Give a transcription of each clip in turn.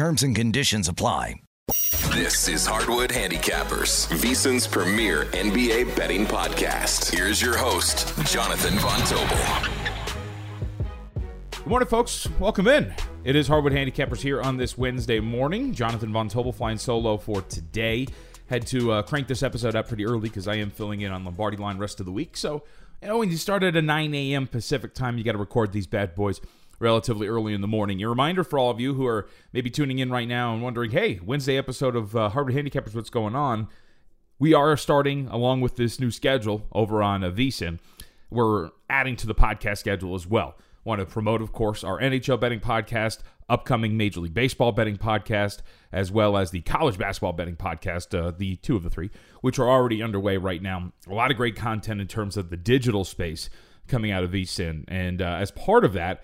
Terms and conditions apply. This is Hardwood Handicappers, VSIN's premier NBA betting podcast. Here's your host, Jonathan Von Tobel. Good morning, folks. Welcome in. It is Hardwood Handicappers here on this Wednesday morning. Jonathan Von Tobel flying solo for today. Had to uh, crank this episode up pretty early because I am filling in on Lombardi line rest of the week. So, you know, when you start at a 9 a.m. Pacific time, you got to record these bad boys relatively early in the morning. A reminder for all of you who are maybe tuning in right now and wondering, hey, Wednesday episode of uh, Hardwood Handicappers, what's going on? We are starting along with this new schedule over on uh, VSIN. We're adding to the podcast schedule as well. Want to promote, of course, our NHL betting podcast, upcoming Major League Baseball betting podcast, as well as the college basketball betting podcast, uh, the two of the three, which are already underway right now. A lot of great content in terms of the digital space coming out of VSIN. And uh, as part of that,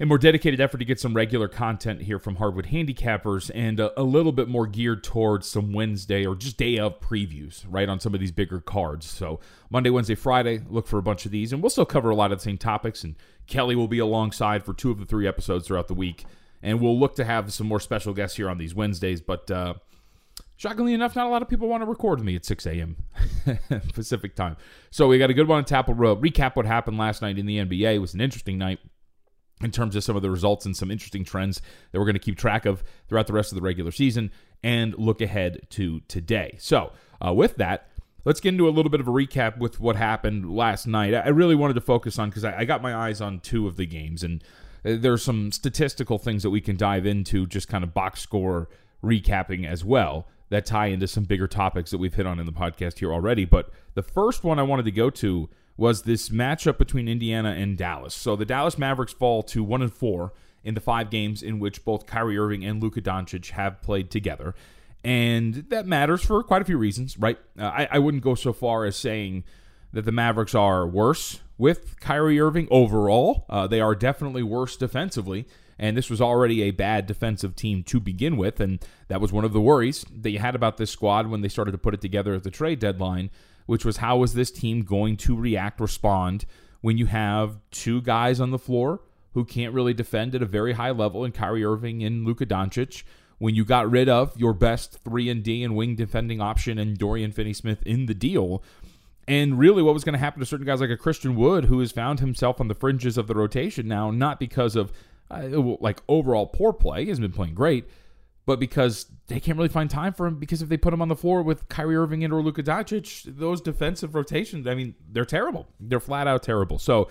a more dedicated effort to get some regular content here from Hardwood Handicappers and a, a, little bit more geared towards some Wednesday or just day of previews, right, on some of these bigger cards. So, Monday, Wednesday, Friday, look for a bunch of these, and we'll still cover a lot of the same topics. And Kelly will be alongside for two of the three episodes throughout the week. And we'll look to have some more special guests here on these Wednesdays. But uh, shockingly enough, not a lot of people want to record with me at 6 a.m. Pacific time. So, we got a good one on Tapple Road. Recap what happened last night in the NBA. It was an interesting night in terms of some of the results and some interesting trends that we're going to keep track of throughout the rest of the regular season and look ahead to today. So, uh, with that, let's get into a little bit of a recap with what happened last night. I really wanted to focus on because I, I, got my eyes on two of the games, and uh, there's some statistical things that we can dive into, just kind of box score recapping as well that tie into some bigger topics that we've hit on in the podcast here already. But the first one I wanted to go to was this matchup between Indiana and Dallas. So the Dallas Mavericks fall to one and four in the five games in which both Kyrie Irving and Luka Doncic have played together. And that matters for quite a few reasons, right? Uh, I, I wouldn't go so far as saying that the Mavericks are worse with Kyrie Irving overall. Uh, they are definitely worse defensively. And this was already a bad defensive team to begin with. And that was one of the worries that you had about this squad when they started to put it together at the trade deadline which was how is this team going to react, respond when you have two guys on the floor who can't really defend at a very high level in Kyrie Irving and Luka Doncic. When you got rid of your best three and D and wing defending option and Dorian Finney-Smith in the deal, and really what was going to happen to certain guys like a Christian Wood who has found himself on the fringes of the rotation now, not because of uh, like overall poor play, he has been playing great, but because they can't really find time for him because if they put him on the floor with Kyrie Irving and or Luka Doncic, those defensive rotations, I mean, they're terrible. They're flat out terrible. So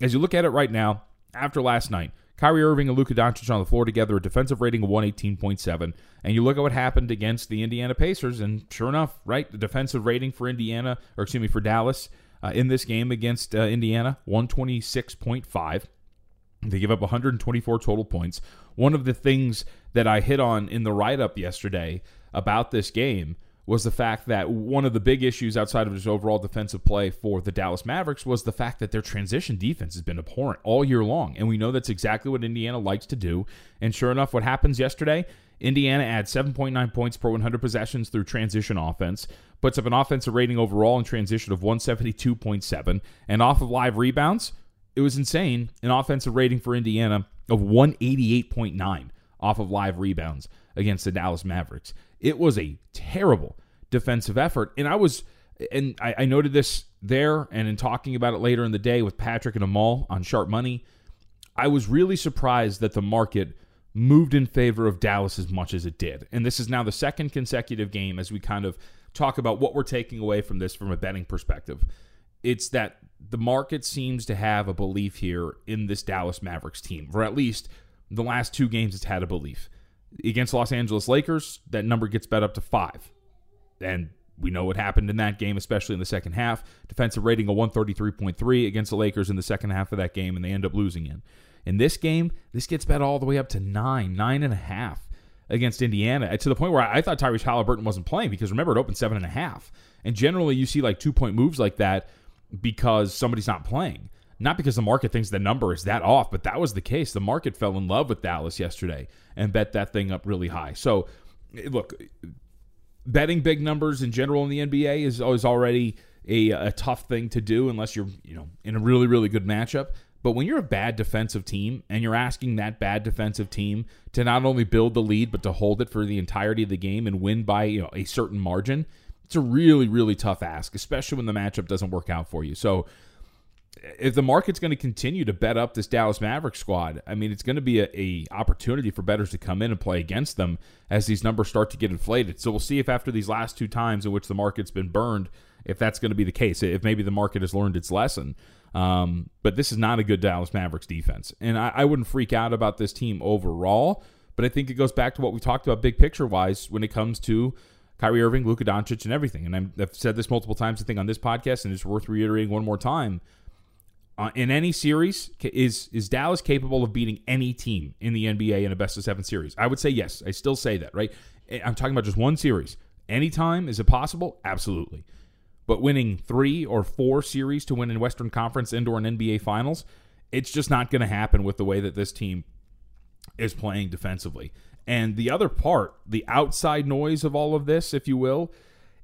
as you look at it right now, after last night, Kyrie Irving and Luka Doncic on the floor together, a defensive rating of 118.7. And you look at what happened against the Indiana Pacers, and sure enough, right, the defensive rating for Indiana, or excuse me, for Dallas uh, in this game against uh, Indiana, 126.5. They give up 124 total points. One of the things that I hit on in the write up yesterday about this game was the fact that one of the big issues outside of his overall defensive play for the Dallas Mavericks was the fact that their transition defense has been abhorrent all year long. And we know that's exactly what Indiana likes to do. And sure enough, what happens yesterday? Indiana adds 7.9 points per 100 possessions through transition offense, puts up an offensive rating overall in transition of 172.7, and off of live rebounds, it was insane. An offensive rating for Indiana of 188.9 off of live rebounds against the Dallas Mavericks. It was a terrible defensive effort. And I was, and I, I noted this there and in talking about it later in the day with Patrick and Amal on Sharp Money. I was really surprised that the market moved in favor of Dallas as much as it did. And this is now the second consecutive game as we kind of talk about what we're taking away from this from a betting perspective. It's that the market seems to have a belief here in this Dallas Mavericks team, or at least the last two games it's had a belief. Against Los Angeles Lakers, that number gets bet up to five. And we know what happened in that game, especially in the second half. Defensive rating of 133.3 against the Lakers in the second half of that game, and they end up losing in. In this game, this gets bet all the way up to nine, nine and a half against Indiana, to the point where I thought Tyrese Halliburton wasn't playing because remember it opened seven and a half. And generally, you see like two point moves like that because somebody's not playing. Not because the market thinks the number is that off, but that was the case. The market fell in love with Dallas yesterday and bet that thing up really high. So, look, betting big numbers in general in the NBA is always already a, a tough thing to do unless you're you know in a really really good matchup. But when you're a bad defensive team and you're asking that bad defensive team to not only build the lead but to hold it for the entirety of the game and win by you know a certain margin, it's a really really tough ask, especially when the matchup doesn't work out for you. So if the market's going to continue to bet up this Dallas Maverick squad, I mean, it's going to be a, a, opportunity for bettors to come in and play against them as these numbers start to get inflated. So we'll see if after these last two times in which the market's been burned, if that's going to be the case, if maybe the market has learned its lesson. Um, but this is not a good Dallas Mavericks defense, and I, I wouldn't freak out about this team overall. But I think it goes back to what we talked about big picture wise when it comes to Kyrie Irving, Luka Doncic, and everything. And i have said this multiple times, I think, on this podcast, and it's worth reiterating one more time uh, in any series is is Dallas capable of beating any team in the NBA in a best of seven series? I would say yes. I still say that, right? Eh, I'm talking about just one series. Anytime is it possible? Absolutely. But winning three or four series to win in Western Conference indoor and NBA Finals, it's just not going to happen with the way that this team is playing defensively. And the other part, the outside noise of all of this, if you will,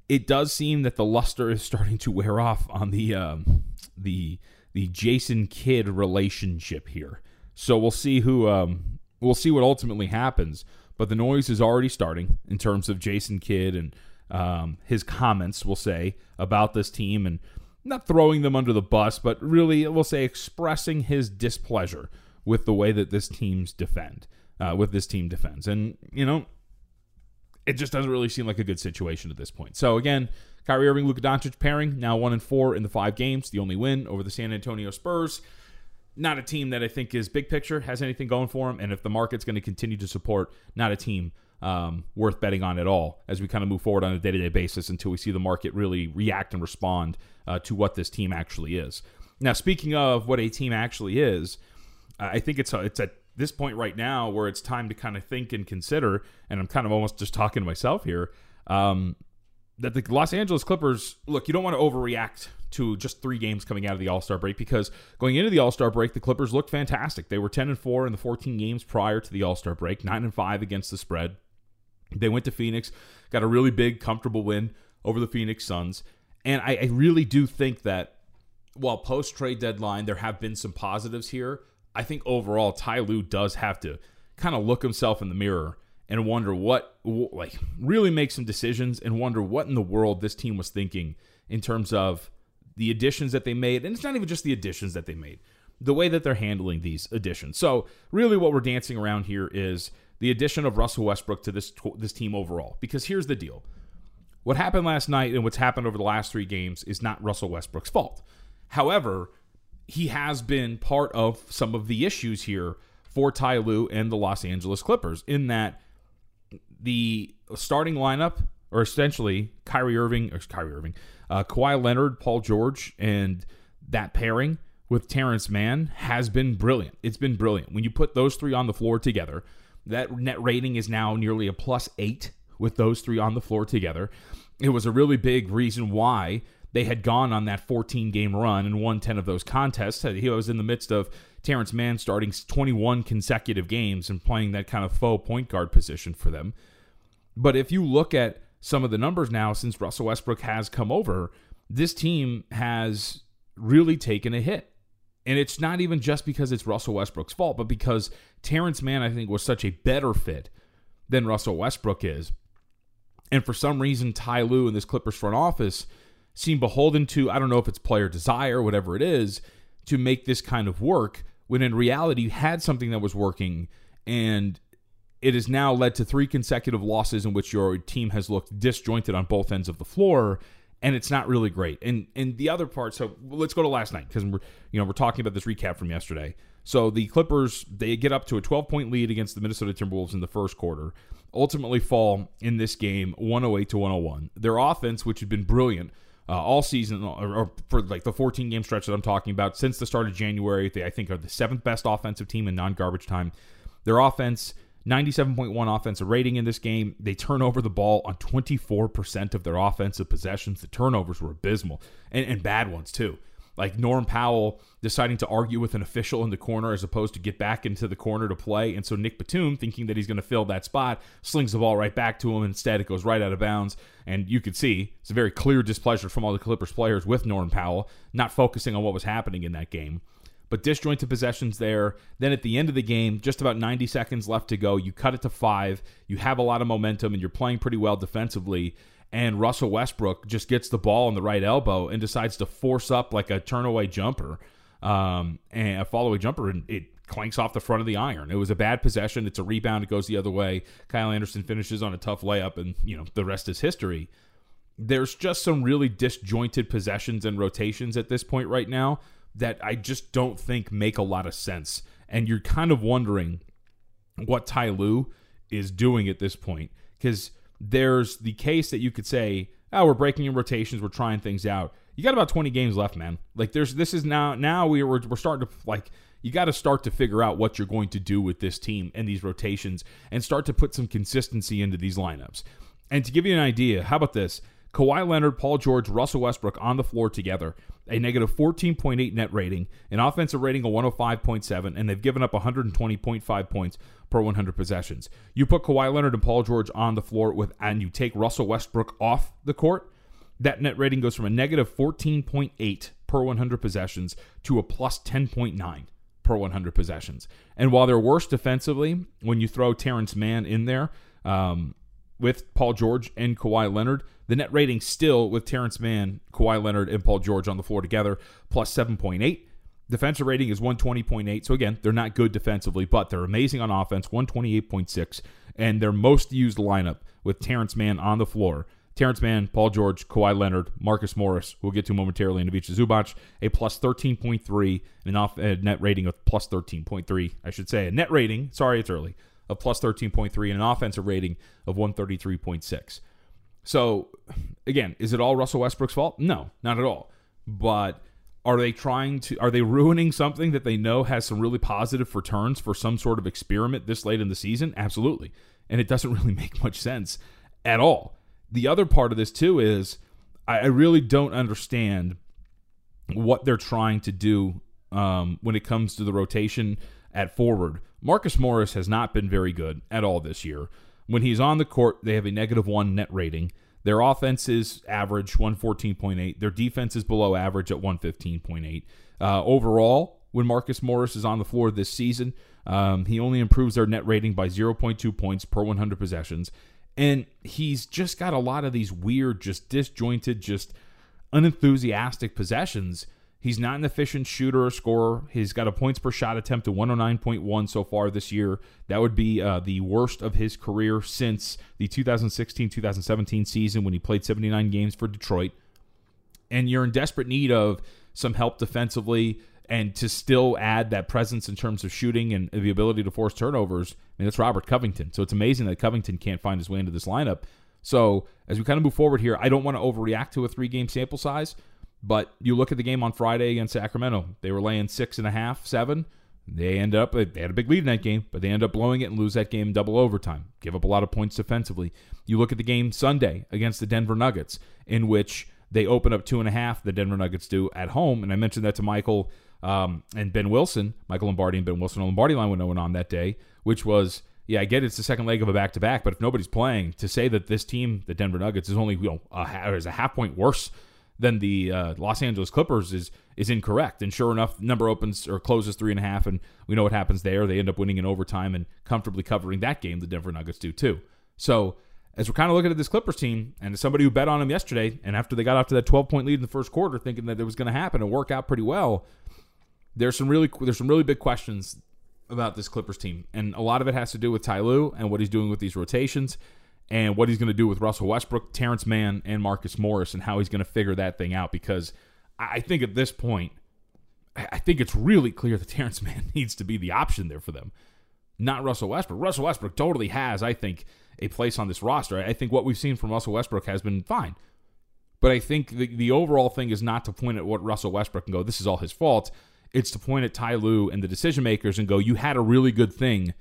it does seem that the luster is starting to wear off on the um, the the Jason Kidd relationship here. So we'll see who um, we'll see what ultimately happens. But the noise is already starting in terms of Jason Kidd and um, his comments. We'll say about this team and not throwing them under the bus, but really we'll say expressing his displeasure with the way that this team's defend. Uh, with this team defends, and you know, it just doesn't really seem like a good situation at this point. So again, Kyrie Irving, Luka Doncic pairing, now one and four in the five games, the only win over the San Antonio Spurs. Not a team that I think is big picture, has anything going for them. And if the market's going to continue to support, not a team um, worth betting on at all as we kind of move forward on a day to day basis until we see the market really react and respond uh, to what this team actually is. Now, speaking of what a team actually is, I think it's a, it's at this point right now where it's time to kind of think and consider, and I'm kind of almost just talking to myself here. Um, that the Los Angeles Clippers look, you don't want to overreact to just three games coming out of the All Star break because going into the All Star break, the Clippers looked fantastic. They were 10 and 4 in the 14 games prior to the All Star break, 9 and 5 against the spread. They went to Phoenix, got a really big, comfortable win over the Phoenix Suns. And I, I really do think that while post trade deadline, there have been some positives here. I think overall, Ty Lue does have to kind of look himself in the mirror and wonder what, like, really make some decisions and wonder what in the world this team was thinking in terms of the additions that they made. And it's not even just the additions that they made, the way that they're handling these additions. So, really, what we're dancing around here is the addition of Russell Westbrook to this this team overall. Because here's the deal: what happened last night and what's happened over the last three games is not Russell Westbrook's fault. However, he has been part of some of the issues here for Ty Lue and the Los Angeles Clippers in that the starting lineup, or essentially Kyrie Irving, or Kyrie Irving, uh, Kawhi Leonard, Paul George, and that pairing with Terance Mann has been brilliant. It's been brilliant. When you put those three on the floor together, that net rating is now nearly a plus eight with those three on the floor together. It was a really big reason why they had gone on that 14 game run and won 10 of those contests. He was in the midst of Terance Mann starting 21 consecutive games and playing that kind of faux point guard position for them. But if you look at some of the numbers now since Russell Westbrook has come over, this team has really taken a hit. And it's not even just because it's Russell Westbrook's fault, but because Terance Mann, I think, was such a better fit than Russell Westbrook is. And for some reason, Ty Lue and this Clippers front office seem beholden to, I don't know if it's player desire, whatever it is, to make this kind of work, when in reality, you had something that was working and it has now led to three consecutive losses in which your team has looked disjointed on both ends of the floor and it's not really great. And and the other part, so let's go to last night because we're you know we're talking about this recap from yesterday. So the Clippers they get up to a 12 point lead against the Minnesota Timberwolves in the first quarter, ultimately fall in this game 108 to 101. Their offense, which had been brilliant uh, all season, or, or, for like the 14 game stretch that I'm talking about since the start of January, they I think are the seventh best offensive team in non garbage time. Their offense. 97.1 offensive rating in this game. They turn over the ball on 24% of their offensive possessions. The turnovers were abysmal and, and bad ones, too like Norm Powell deciding to argue with an official in the corner as opposed to get back into the corner to play. And so Nick Batum, thinking that he's going to fill that spot, slings the ball right back to him. Instead, it goes right out of bounds. And you could see it's a very clear displeasure from all the Clippers players with Norm Powell, not focusing on what was happening in that game. But disjointed possessions there. Then at the end of the game, just about 90 seconds left to go, you cut it to five. You have a lot of momentum and you're playing pretty well defensively and Russell Westbrook just gets the ball on the right elbow and decides to force up like a turnaway jumper um, and a fallaway jumper, and it clanks off the front of the iron. It was a bad possession. It's a rebound. It goes the other way. Kyle Anderson finishes on a tough layup, and you know the rest is history. There's just some really disjointed possessions and rotations at this point right now that I just don't think make a lot of sense. And you're kind of wondering what Ty Lue is doing at this point because there's the case that you could say, oh, we're breaking in rotations, we're trying things out. You got about 20 games left, man. Like there's this is now now we we're, we're starting to like you got to start to figure out what you're going to do with this team and these rotations and start to put some consistency into these lineups. And to give you an idea, how about this? Kawhi Leonard, Paul George, Russell Westbrook on the floor together, a negative 14.8 net rating, an offensive rating of 105.7, and they've given up 120.5 points per 100 possessions. You put Kawhi Leonard and Paul George on the floor with, and you take Russell Westbrook off the court, that net rating goes from a negative 14.8 per 100 possessions to a plus 10.9 per 100 possessions. And while they're worse defensively, when you throw Terance Mann in there um, with Paul George and Kawhi Leonard, the net rating still with Terance Mann, Kawhi Leonard, and Paul George on the floor together, plus 7.8. Defensive rating is 120.8. So again, they're not good defensively, but they're amazing on offense, 128.6. And their most used lineup with Terance Mann on the floor. Terance Mann, Paul George, Kawhi Leonard, Marcus Morris, we'll get to momentarily, and Ivica Zubac, a plus 13.3, and an off a net rating of plus 13.3, I should say. A net rating, sorry, it's early, of plus 13.3, and an offensive rating of 133.6. So, again, is it all Russell Westbrook's fault? No, not at all. But are they trying to are they ruining something that they know has some really positive returns for some sort of experiment this late in the season? Absolutely. And it doesn't really make much sense at all. The other part of this too is I, really don't understand what they're trying to do um, when it comes to the rotation at forward. Marcus Morris has not been very good at all this year. When he's on the court, they have a negative one net rating. Their offense is average, 114.8. Their defense is below average at 115.8. Uh, overall, when Marcus Morris is on the floor this season, um, he only improves their net rating by 0.2 points per 100 possessions. And he's just got a lot of these weird, just disjointed, just unenthusiastic possessions He's not an efficient shooter or scorer. He's got a points per shot attempt of 109.1 so far this year. That would be uh, the worst of his career since the 2016 2017 season when he played 79 games for Detroit. And you're in desperate need of some help defensively and to still add that presence in terms of shooting and the ability to force turnovers. I mean, that's Robert Covington. So it's amazing that Covington can't find his way into this lineup. So as we kind of move forward here, I don't want to overreact to a three game sample size. But you look at the game on Friday against Sacramento. They were laying six and a half, seven. They end up they had a big lead in that game, but they end up blowing it and lose that game double overtime. Give up a lot of points defensively. You look at the game Sunday against the Denver Nuggets, in which they open up two and a half. The Denver Nuggets do at home, and I mentioned that to Michael um, and Ben Wilson, Michael Lombardi and Ben Wilson on Lombardi line when went on that day, which was yeah, I get it's the second leg of a back to back, but if nobody's playing, to say that this team, the Denver Nuggets, is only you know a, is a half point worse than the uh, Los Angeles Clippers is is incorrect. And sure enough, number opens or closes three and a half, and we know what happens there. They end up winning in overtime and comfortably covering that game. The Denver Nuggets do too. So as we're kind of looking at this Clippers team, and as somebody who bet on them yesterday, and after they got off to that 12 point lead in the first quarter, thinking that it was going to happen and work out pretty well, there's some really there's some really big questions about this Clippers team, and a lot of it has to do with Ty Lue and what he's doing with these rotations and what he's going to do with Russell Westbrook, Terance Mann, and Marcus Morris, and how he's going to figure that thing out. Because I think at this point, I think it's really clear that Terance Mann needs to be the option there for them, not Russell Westbrook. Russell Westbrook totally has, I think, a place on this roster. I think what we've seen from Russell Westbrook has been fine. But I think the, the overall thing is not to point at what Russell Westbrook and go, this is all his fault. It's to point at Ty Lue and the decision makers and go, you had a really good thing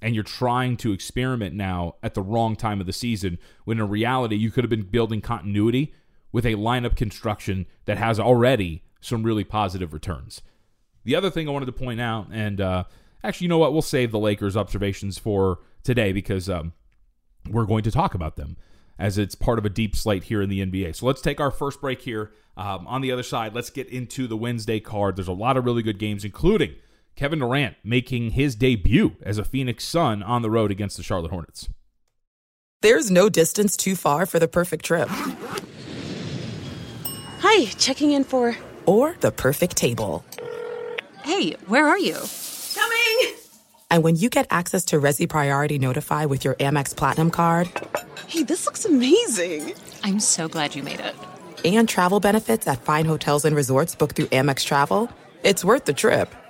and you're trying to experiment now at the wrong time of the season when in reality you could have been building continuity with a lineup construction that has already some really positive returns. The other thing I wanted to point out, and uh, actually, you know what? We'll save the Lakers' observations for today because um, we're going to talk about them as it's part of a deep slate here in the NBA. So let's take our first break here. Um, on the other side, let's get into the Wednesday card. There's a lot of really good games, including Kevin Durant making his debut as a Phoenix Sun on the road against the Charlotte Hornets. There's no distance too far for the perfect trip. Hi, checking in for. Or the perfect table. Hey, where are you? Coming! And when you get access to Resy Priority Notify with your Amex Platinum card. Hey, this looks amazing! I'm so glad you made it. And travel benefits at fine hotels and resorts booked through Amex Travel. It's worth the trip.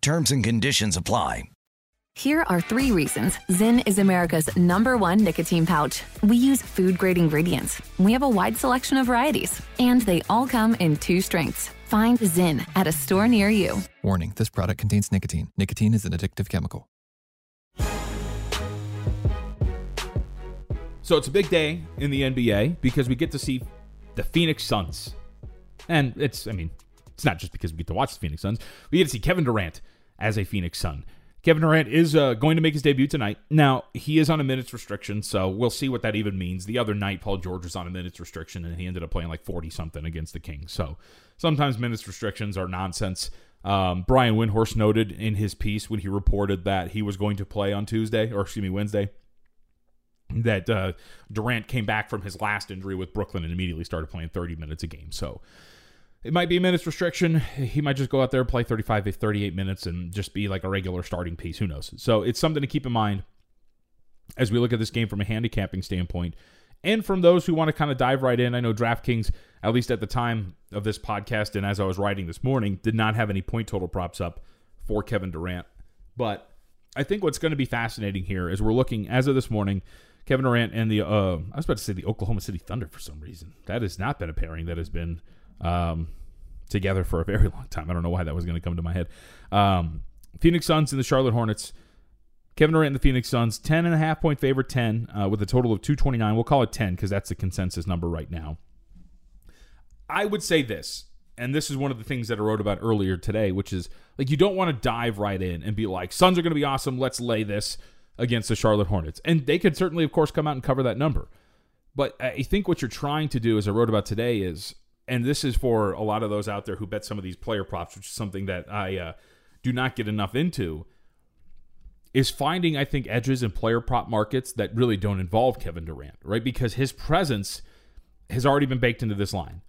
Terms and conditions apply. Here are three reasons Zyn is America's number one nicotine pouch. We use food grade ingredients. We have a wide selection of varieties, and they all come in two strengths. Find Zyn at a store near you. Warning this product contains nicotine. Nicotine is an addictive chemical. So it's a big day in the NBA because we get to see the Phoenix Suns. And it's, I mean, it's not just because we get to watch the Phoenix Suns. We get to see Kevin Durant as a Phoenix Sun. Kevin Durant is uh, going to make his debut tonight. Now, he is on a minutes restriction, so we'll see what that even means. The other night, Paul George was on a minutes restriction, and he ended up playing like 40 something against the Kings. So sometimes minutes restrictions are nonsense. Um, Brian Windhorst noted in his piece when he reported that he was going to play on Tuesday, or excuse me, Wednesday, that uh, Durant came back from his last injury with Brooklyn and immediately started playing 30 minutes a game. So it might be a minutes restriction. He might just go out there play 35 to 38 minutes and just be like a regular starting piece. Who knows? So it's something to keep in mind as we look at this game from a handicapping standpoint. And from those who want to kind of dive right in, I know DraftKings, at least at the time of this podcast and as I was writing this morning, did not have any point total props up for Kevin Durant. But I think what's going to be fascinating here is we're looking, as of this morning, Kevin Durant and the, uh, I was about to say the Oklahoma City Thunder for some reason. That has not been a pairing that has been um, together for a very long time. I don't know why that was going to come to my head. Um, Phoenix Suns and the Charlotte Hornets. Kevin Durant and the Phoenix Suns, 10 and a half point favorite, 10, uh, with a total of 229. We'll call it 10 because that's the consensus number right now. I would say this, and this is one of the things that I wrote about earlier today, which is like you don't want to dive right in and be like, Suns are going to be awesome. Let's lay this against the Charlotte Hornets. And they could certainly, of course, come out and cover that number. But I think what you're trying to do, as I wrote about today, is, and this is for a lot of those out there who bet some of these player props, which is something that I uh, do not get enough into, is finding, I think, edges in player prop markets that really don't involve Kevin Durant, right? Because his presence has already been baked into this line.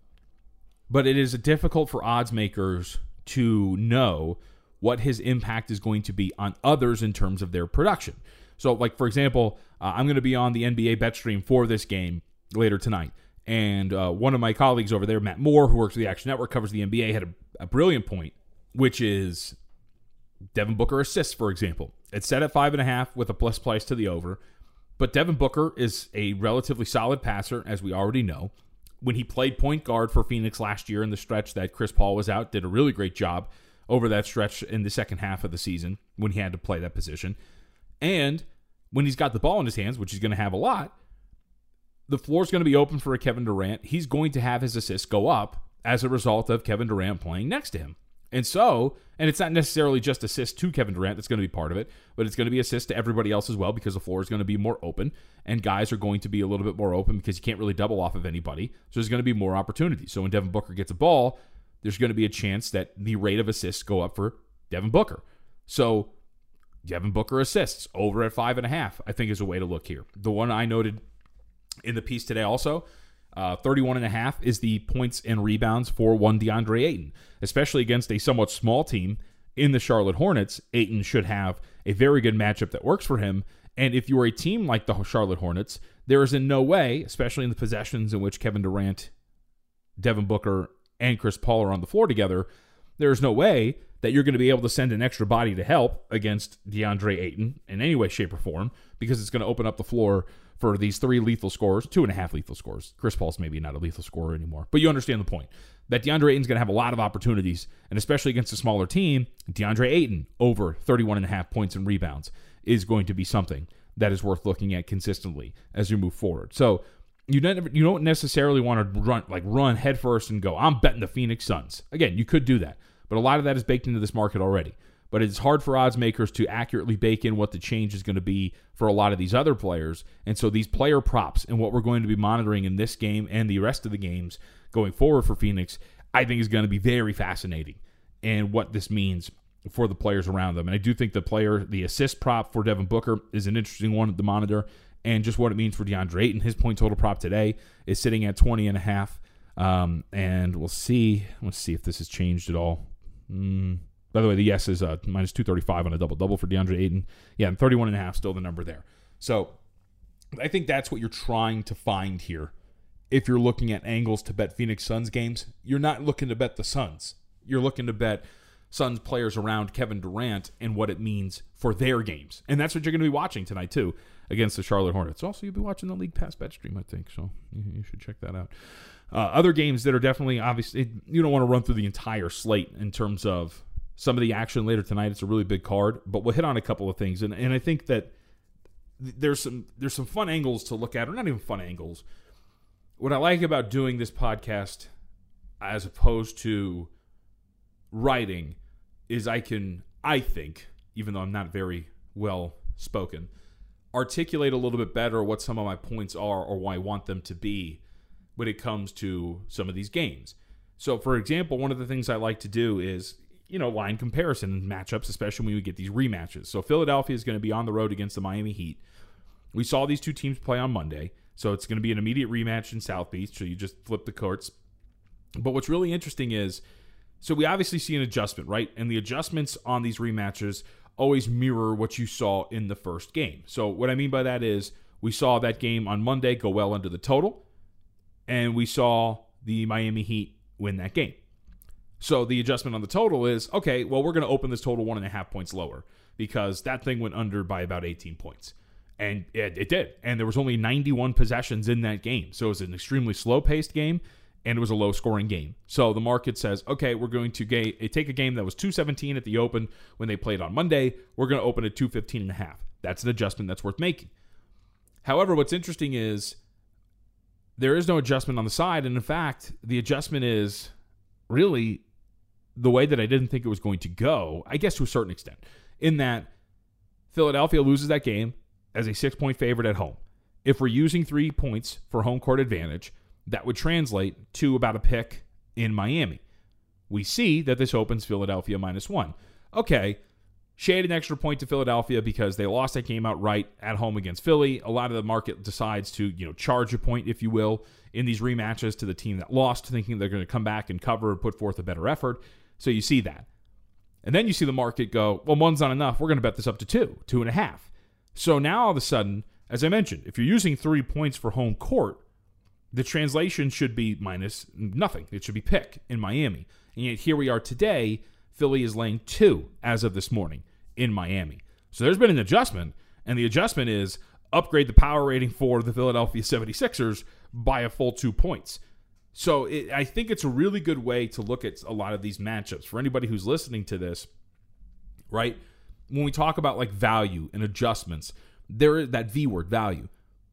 But it is difficult for odds makers to know what his impact is going to be on others in terms of their production. So, like for example, uh, I'm going to be on the NBA bet stream for this game later tonight, and uh, one of my colleagues over there, Matt Moore, who works for the Action Network, covers the NBA, had a, a brilliant point, which is Devin Booker assists, for example. It's set at five and a half with a plus price to the over, but Devin Booker is a relatively solid passer, as we already know. When he played point guard for Phoenix last year in the stretch that Chris Paul was out, did a really great job over that stretch in the second half of the season when he had to play that position. And when he's got the ball in his hands, which he's going to have a lot, the floor is going to be open for a Kevin Durant. He's going to have his assists go up as a result of Kevin Durant playing next to him. And so, and it's not necessarily just assists to Kevin Durant that's going to be part of it, but it's going to be assists to everybody else as well because the floor is going to be more open and guys are going to be a little bit more open because you can't really double off of anybody. So there's going to be more opportunities. So when Devin Booker gets a ball, there's going to be a chance that the rate of assists go up for Devin Booker. So Devin Booker assists over at five and a half, I think is a way to look here. The one I noted in the piece today also, uh, 31 and a half is the points and rebounds for one DeAndre Ayton, especially against a somewhat small team in the Charlotte Hornets. Ayton should have a very good matchup that works for him. And if you are a team like the Charlotte Hornets, there is in no way, especially in the possessions in which Kevin Durant, Devin Booker, and Chris Paul are on the floor together, there is no way that you're going to be able to send an extra body to help against DeAndre Ayton in any way, shape, or form because it's going to open up the floor for these three lethal scores, two and a half lethal scores. Chris Paul's maybe not a lethal scorer anymore, but you understand the point that DeAndre Ayton's going to have a lot of opportunities, and especially against a smaller team, DeAndre Ayton over 31 and a half points and rebounds is going to be something that is worth looking at consistently as you move forward. So you don't you don't necessarily want to run like run headfirst and go, I'm betting the Phoenix Suns. Again, you could do that. But a lot of that is baked into this market already. But it's hard for odds makers to accurately bake in what the change is going to be for a lot of these other players. And so these player props and what we're going to be monitoring in this game and the rest of the games going forward for Phoenix, I think is going to be very fascinating and what this means for the players around them. And I do think the player, the assist prop for Devin Booker is an interesting one to monitor. And just what it means for DeAndre Ayton. His point total prop today is sitting at 20 and a half. Um, and we'll see. Let's see if this has changed at all. Mm. By the way, the yes is uh, minus 235 on a double double for DeAndre Ayton. Yeah, and 31 and a half still the number there. So I think that's what you're trying to find here. If you're looking at angles to bet Phoenix Suns games, you're not looking to bet the Suns. You're looking to bet Suns players around Kevin Durant and what it means for their games. And that's what you're going to be watching tonight, too, against the Charlotte Hornets. Also, you'll be watching the League Pass bet stream, I think. So you should check that out. Uh, other games that are definitely obviously you don't want to run through the entire slate in terms of some of the action later tonight. It's a really big card, but we'll hit on a couple of things, and and I think that there's some there's some fun angles to look at, or not even fun angles. What I like about doing this podcast, as opposed to writing, is I can I think, even though I'm not very well spoken, articulate a little bit better what some of my points are or why I want them to be when it comes to some of these games. So, for example, one of the things I like to do is, you know, line comparison matchups, especially when we get these rematches. So, Philadelphia is going to be on the road against the Miami Heat. We saw these two teams play on Monday, so it's going to be an immediate rematch in South Beach. So, you just flip the courts. But what's really interesting is, so we obviously see an adjustment, right? And the adjustments on these rematches always mirror what you saw in the first game. So, what I mean by that is, we saw that game on Monday go well under the total and we saw the Miami Heat win that game. So the adjustment on the total is okay, well, we're going to open this total one and a half points lower because that thing went under by about 18 points. And it, it did. And there was only 91 possessions in that game. So it was an extremely slow paced game and it was a low scoring game. So the market says, okay, we're going to ga- eh, take a game that was 217 at the open when they played on Monday. We're going to open at 215 and a half. That's an adjustment that's worth making. However, what's interesting is there is no adjustment on the side. And in fact, the adjustment is really the way that I didn't think it was going to go, I guess to a certain extent, in that Philadelphia loses that game as a six point favorite at home. If we're using three points for home court advantage, that would translate to about a pick in Miami. We see that this opens Philadelphia minus one. Okay, Shade an extra point to Philadelphia because they lost that game outright at home against Philly. A lot of the market decides to, you know, charge a point, if you will, in these rematches to the team that lost, thinking they're going to come back and cover and put forth a better effort. So you see that. And then you see the market go, well, one's not enough. We're going to bet this up to two, two and a half. So now all of a sudden, as I mentioned, if you're using three points for home court, the translation should be minus nothing. It should be pick in Miami. And yet here we are today. Philly is laying two as of this morning in Miami. So there's been an adjustment, and the adjustment is upgrade the power rating for the Philadelphia 76ers by a full two points. So it, I think it's a really good way to look at a lot of these matchups for anybody who's listening to this, right? When we talk about like value and adjustments, there is that V word value.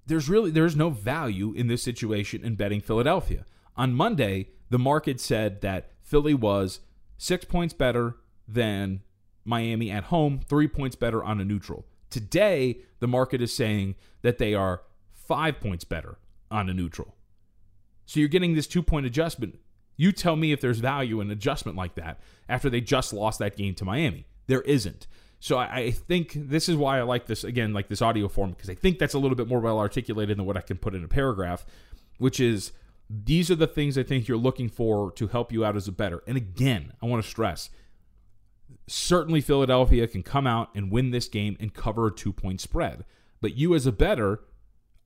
There's really there's no value in this situation in betting Philadelphia. On Monday, the market said that Philly was six points better than Miami at home, three points better on a neutral. Today, the market is saying that they are five points better on a neutral. So you're getting this two point adjustment. You tell me if there's value in adjustment like that after they just lost that game to Miami. There isn't. So I, I think this is why I like this again, like this audio form, because I think that's a little bit more well articulated than what I can put in a paragraph, which is these are the things I think you're looking for to help you out as a better. And again, I want to stress certainly Philadelphia can come out and win this game and cover a two point spread. But you, as a better,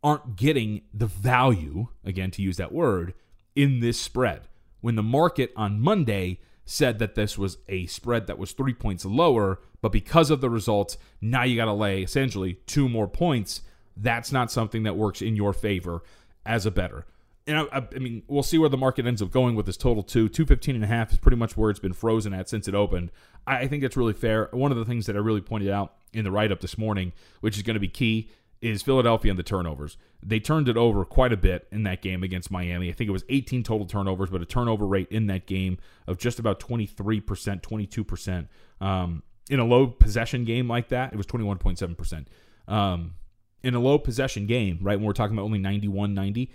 aren't getting the value, again, to use that word, in this spread. When the market on Monday said that this was a spread that was three points lower, but because of the results, now you got to lay essentially two more points. That's not something that works in your favor as a better. And I, I, mean, we'll see where the market ends up going with this total two. 215 and a half is pretty much where it's been frozen at since it opened. I, I think that's really fair. One of the things that I really pointed out in the write up this morning, which is going to be key, is Philadelphia and the turnovers. They turned it over quite a bit in that game against Miami. I think it was 18 total turnovers, but a turnover rate in that game of just about 23%, 22%. Um, in a low possession game like that, it was 21.7%. Um, in a low possession game, right, when we're talking about only 91, 90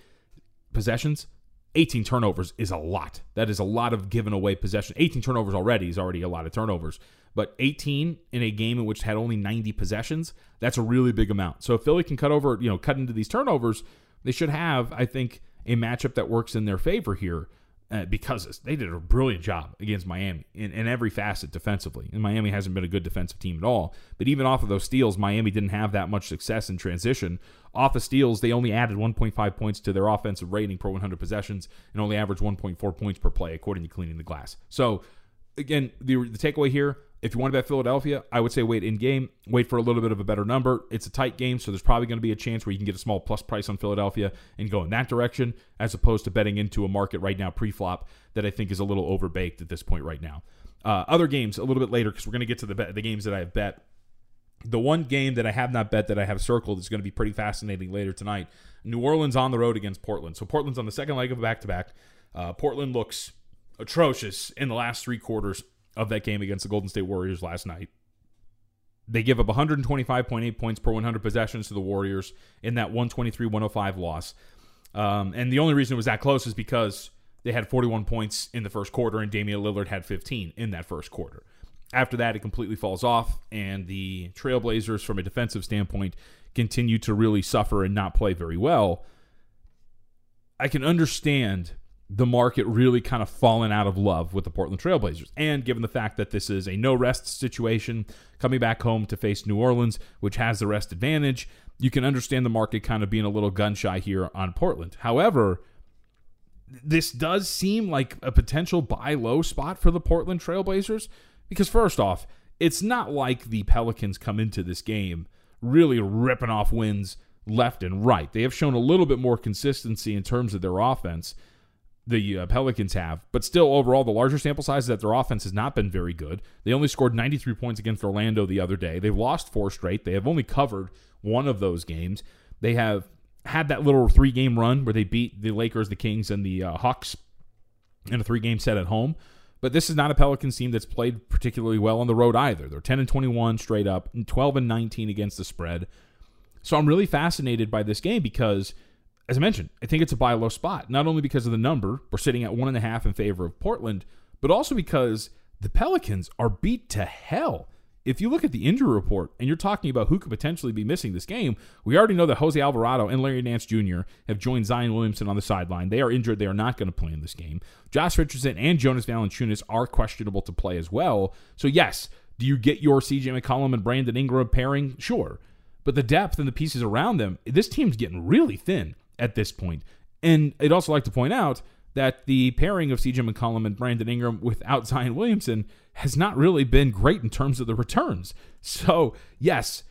possessions, 18 turnovers is a lot. That is a lot of given away possession. 18 turnovers already is already a lot of turnovers. But 18 in a game in which had only 90 possessions, that's a really big amount. So if Philly can cut over, you know, cut into these turnovers, they should have, I think, a matchup that works in their favor here uh, because they did a brilliant job against Miami in, in every facet defensively. And Miami hasn't been a good defensive team at all. But even off of those steals, Miami didn't have that much success in transition. Off the steals, they only added 1.5 points to their offensive rating per 100 possessions and only averaged 1.4 points per play, according to Cleaning the Glass. So, again, the, the takeaway here if you want to bet Philadelphia, I would say wait in game, wait for a little bit of a better number. It's a tight game, so there's probably going to be a chance where you can get a small plus price on Philadelphia and go in that direction, as opposed to betting into a market right now pre-flop that I think is a little overbaked at this point right now. Uh, other games a little bit later because we're going to get to the bet, the games that I have bet. The one game that I have not bet that I have circled is going to be pretty fascinating later tonight. New Orleans on the road against Portland. So Portland's on the second leg of a back-to-back. Uh, Portland looks atrocious in the last three quarters of that game against the Golden State Warriors last night. They give up 125.8 points per 100 possessions to the Warriors in that 123 105 loss. Um, and the only reason it was that close is because they had 41 points in the first quarter and Damian Lillard had 15 in that first quarter. After that, it completely falls off, and the Trailblazers, from a defensive standpoint, continue to really suffer and not play very well. I can understand the market really kind of fallen out of love with the Portland Trailblazers. And given the fact that this is a no rest situation, coming back home to face New Orleans, which has the rest advantage, you can understand the market kind of being a little gun shy here on Portland. However, this does seem like a potential buy low spot for the Portland Trailblazers because, first off, it's not like the Pelicans come into this game really ripping off wins left and right. They have shown a little bit more consistency in terms of their offense the uh, Pelicans have, but still overall the larger sample size is that their offense has not been very good. They only scored 93 points against Orlando the other day. They've lost four straight. They have only covered one of those games. They have had that little three game run where they beat the Lakers, the Kings, and the uh, Hawks in a three game set at home. But this is not a Pelicans team that's played particularly well on the road either. They're 10 and 21 straight up, and 12 and 19 against the spread. So I'm really fascinated by this game because as I mentioned, I think it's a buy low spot, not only because of the number, we're sitting at one and a half in favor of Portland, but also because the Pelicans are beat to hell. If you look at the injury report and you're talking about who could potentially be missing this game, we already know that Jose Alvarado and Larry Nance Jr. have joined Zion Williamson on the sideline. They are injured. They are not going to play in this game. Josh Richardson and Jonas Valanciunas are questionable to play as well. So, yes, do you get your CJ McCollum and Brandon Ingram pairing? Sure. But the depth and the pieces around them, this team's getting really thin at this point. And I'd also like to point out that the pairing of CJ McCollum and Brandon Ingram without Zion Williamson has not really been great in terms of the returns. So, yes,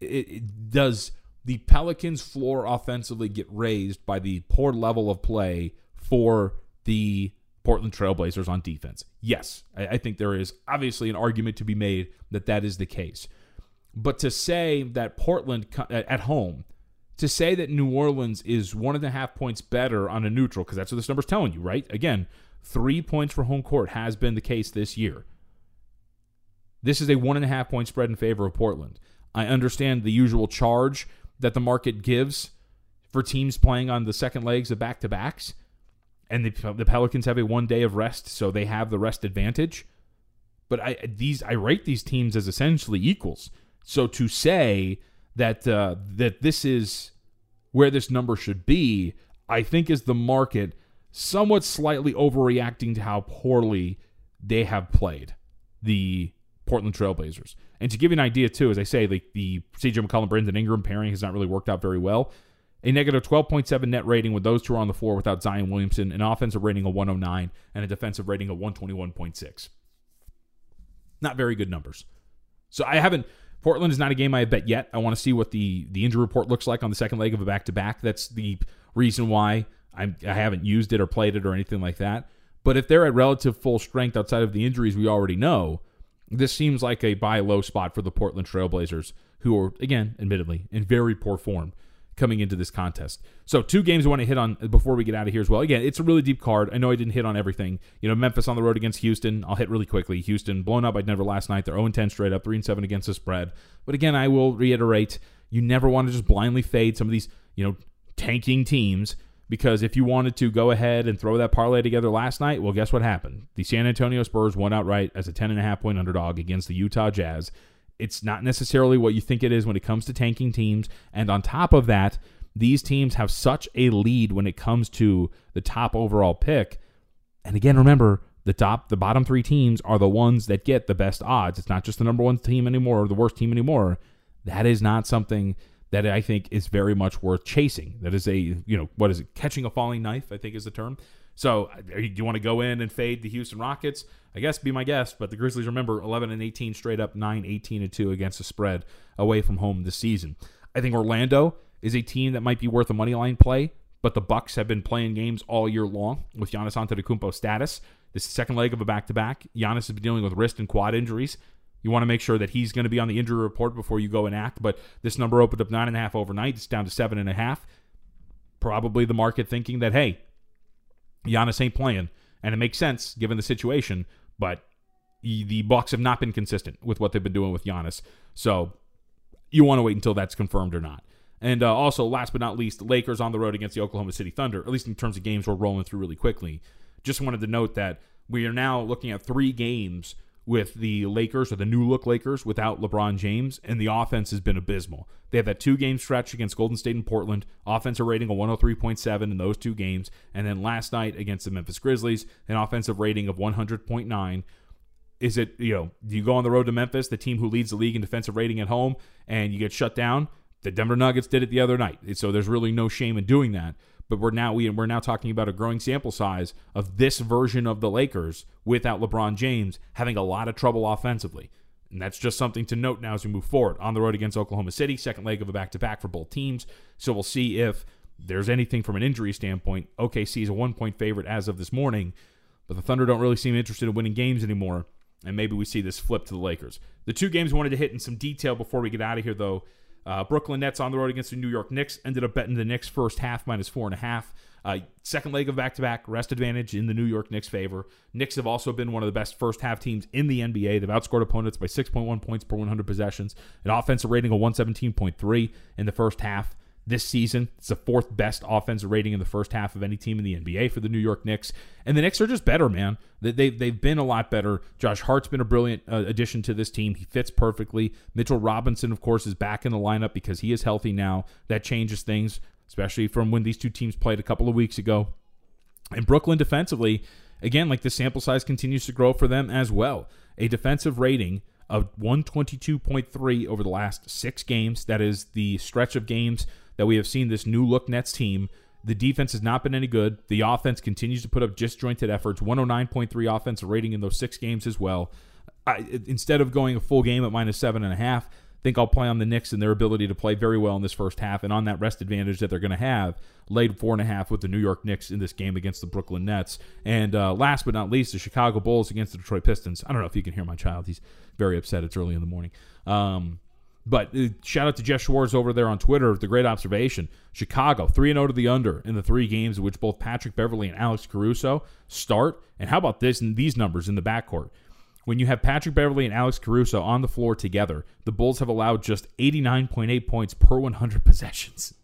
it, it does the Pelicans' floor offensively get raised by the poor level of play for the Portland Trailblazers on defense? Yes, I, I think there is obviously an argument to be made that that is the case. But to say that Portland at home to say that New Orleans is one and a half points better on a neutral, because that's what this number's telling you, right? Again, three points for home court has been the case this year. This is a one and a half point spread in favor of Portland. I understand the usual charge that the market gives for teams playing on the second legs of back to backs, and the, the Pelicans have a one day of rest, so they have the rest advantage. but I these I rate these teams as essentially equals. So to say that uh, that this is where this number should be, I think is the market somewhat slightly overreacting to how poorly they have played the Portland Trailblazers. And to give you an idea too, as I say, like the CJ McCollum, Brandon Ingram pairing has not really worked out very well. A negative 12.7 net rating with those two on the floor without Zion Williamson, an offensive rating of 109, and a defensive rating of 121.6. Not very good numbers. So I haven't. Portland is not a game I have bet yet. I want to see what the the injury report looks like on the second leg of a back to back. That's the reason why I'm, I haven't used it or played it or anything like that. But if they're at relative full strength outside of the injuries we already know, this seems like a buy low spot for the Portland Trailblazers, who are again, admittedly, in very poor form coming into this contest. So two games I want to hit on before we get out of here as well. Again, it's a really deep card. I know I didn't hit on everything. You know, Memphis on the road against Houston. I'll hit really quickly. Houston blown up by Denver last night. They're 0-10 straight up, 3 and 7 against the spread. But again, I will reiterate, you never want to just blindly fade some of these, you know, tanking teams because if you wanted to go ahead and throw that parlay together last night, well, guess what happened? The San Antonio Spurs won outright as a 10.5 point underdog against the Utah Jazz. It's not necessarily what you think it is when it comes to tanking teams. And on top of that, these teams have such a lead when it comes to the top overall pick. And again, remember, the top, the bottom three teams are the ones that get the best odds. It's not just the number one team anymore or the worst team anymore. That is not something that I think is very much worth chasing. That is a, you know, what is it? Catching a falling knife, I think is the term. So, uh, do you want to go in and fade the Houston Rockets? I guess be my guest, but the Grizzlies remember 11 and 18 straight up, 9 18 and 2 against the spread away from home this season. I think Orlando is a team that might be worth a money line play, but the Bucks have been playing games all year long with Giannis Antetokounmpo status. This second leg of a back-to-back. Giannis has been dealing with wrist and quad injuries. You want to make sure that he's going to be on the injury report before you go and act. But this number opened up nine and a half overnight. It's down to seven and a half. Probably the market thinking that hey, Giannis ain't playing, and it makes sense given the situation. But the Bucks have not been consistent with what they've been doing with Giannis. So you want to wait until that's confirmed or not. And uh, also, last but not least, Lakers on the road against the Oklahoma City Thunder. At least in terms of games, we're rolling through really quickly. Just wanted to note that we are now looking at three games with the Lakers or the new look Lakers without LeBron James, and the offense has been abysmal. They have that two game stretch against Golden State and Portland, offensive rating of 103.7 in those two games, and then last night against the Memphis Grizzlies, an offensive rating of 100.9. Is it, you know, you go on the road to Memphis, the team who leads the league in defensive rating at home, and you get shut down? The Denver Nuggets did it the other night, so there's really no shame in doing that. But we're now we, we're now talking about a growing sample size of this version of the Lakers without LeBron James having a lot of trouble offensively. And that's just something to note now as we move forward. On the road against Oklahoma City, second leg of a back to back for both teams. So we'll see if there's anything from an injury standpoint. OKC is a one point favorite as of this morning, but the Thunder don't really seem interested in winning games anymore. And maybe we see this flip to the Lakers. The two games we wanted to hit in some detail before we get out of here, though. Uh, Brooklyn Nets on the road against the New York Knicks ended up betting the Knicks first half minus four and a half. Uh, second leg of back to back, rest advantage in the New York Knicks' favor. Knicks have also been one of the best first half teams in the NBA. They've outscored opponents by 6.1 points per 100 possessions, an offensive rating of 117.3 in the first half this season. It's the fourth best offensive rating in the first half of any team in the NBA for the New York Knicks. And the Knicks are just better, man. They, they've been a lot better. Josh Hart's been a brilliant uh, addition to this team. He fits perfectly. Mitchell Robinson, of course, is back in the lineup because he is healthy now. That changes things, especially from when these two teams played a couple of weeks ago. And Brooklyn defensively, again, like the sample size continues to grow for them as well. A defensive rating of 122.3 over the last six games. That is the stretch of games that we have seen this new look Nets team. The defense has not been any good. The offense continues to put up disjointed efforts. 109.3 offensive rating in those six games as well. I, instead of going a full game at minus seven and a half, think I'll play on the Knicks and their ability to play very well in this first half and on that rest advantage that they're going to have. Laid four and a half with the New York Knicks in this game against the Brooklyn Nets. And uh, last but not least, the Chicago Bulls against the Detroit Pistons. I don't know if you can hear my child. He's very upset. It's early in the morning. Um, but uh, shout out to Jeff Schwartz over there on Twitter. The great observation. Chicago, 3 0 to the under in the three games in which both Patrick Beverley and Alex Caruso start. And how about this these numbers in the backcourt? When you have Patrick Beverley and Alex Caruso on the floor together, the Bulls have allowed just 89.8 points per 100 possessions.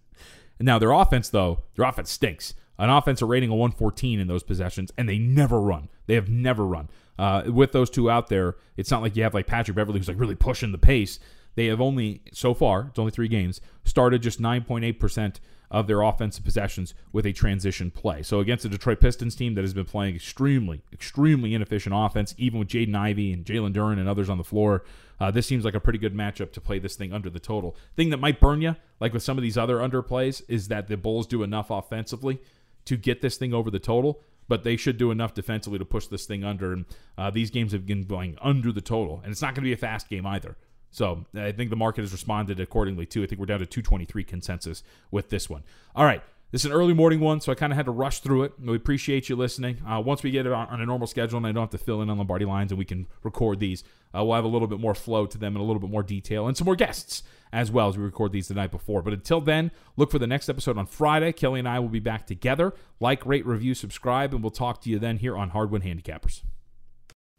Now, their offense, though, their offense stinks. an offensive rating of 114 in those possessions, and they never run. They have never run. Uh, with those two out there, it's not like you have like Patrick Beverley who's like really pushing the pace. They have only so far, it's only three games, started just 9.8 percent of their offensive possessions with a transition play. So against the Detroit Pistons team that has been playing extremely, extremely inefficient offense, even with Jaden Ivey and Jalen Duren and others on the floor, uh, this seems like a pretty good matchup to play this thing under the total. Thing that might burn you, like with some of these other underplays, is that the Bulls do enough offensively to get this thing over the total. But they should do enough defensively to push this thing under. And uh, these games have been going under the total, and it's not going to be a fast game either. So I think the market has responded accordingly too. I think we're down to 223 consensus with this one. All right. This is an early morning one, so I kind of had to rush through it. We appreciate you listening. Uh, once we get it on, on, a normal schedule and I don't have to fill in on Lombardi lines and we can record these, uh, we'll have a little bit more flow to them and a little bit more detail and some more guests as well as we record these the night before. But until then, look for the next episode on Friday. Kelly and I will be back together. Like, rate, review, subscribe, and we'll talk to you then here on Hardwood Handicappers.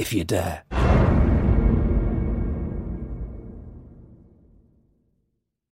if you dare.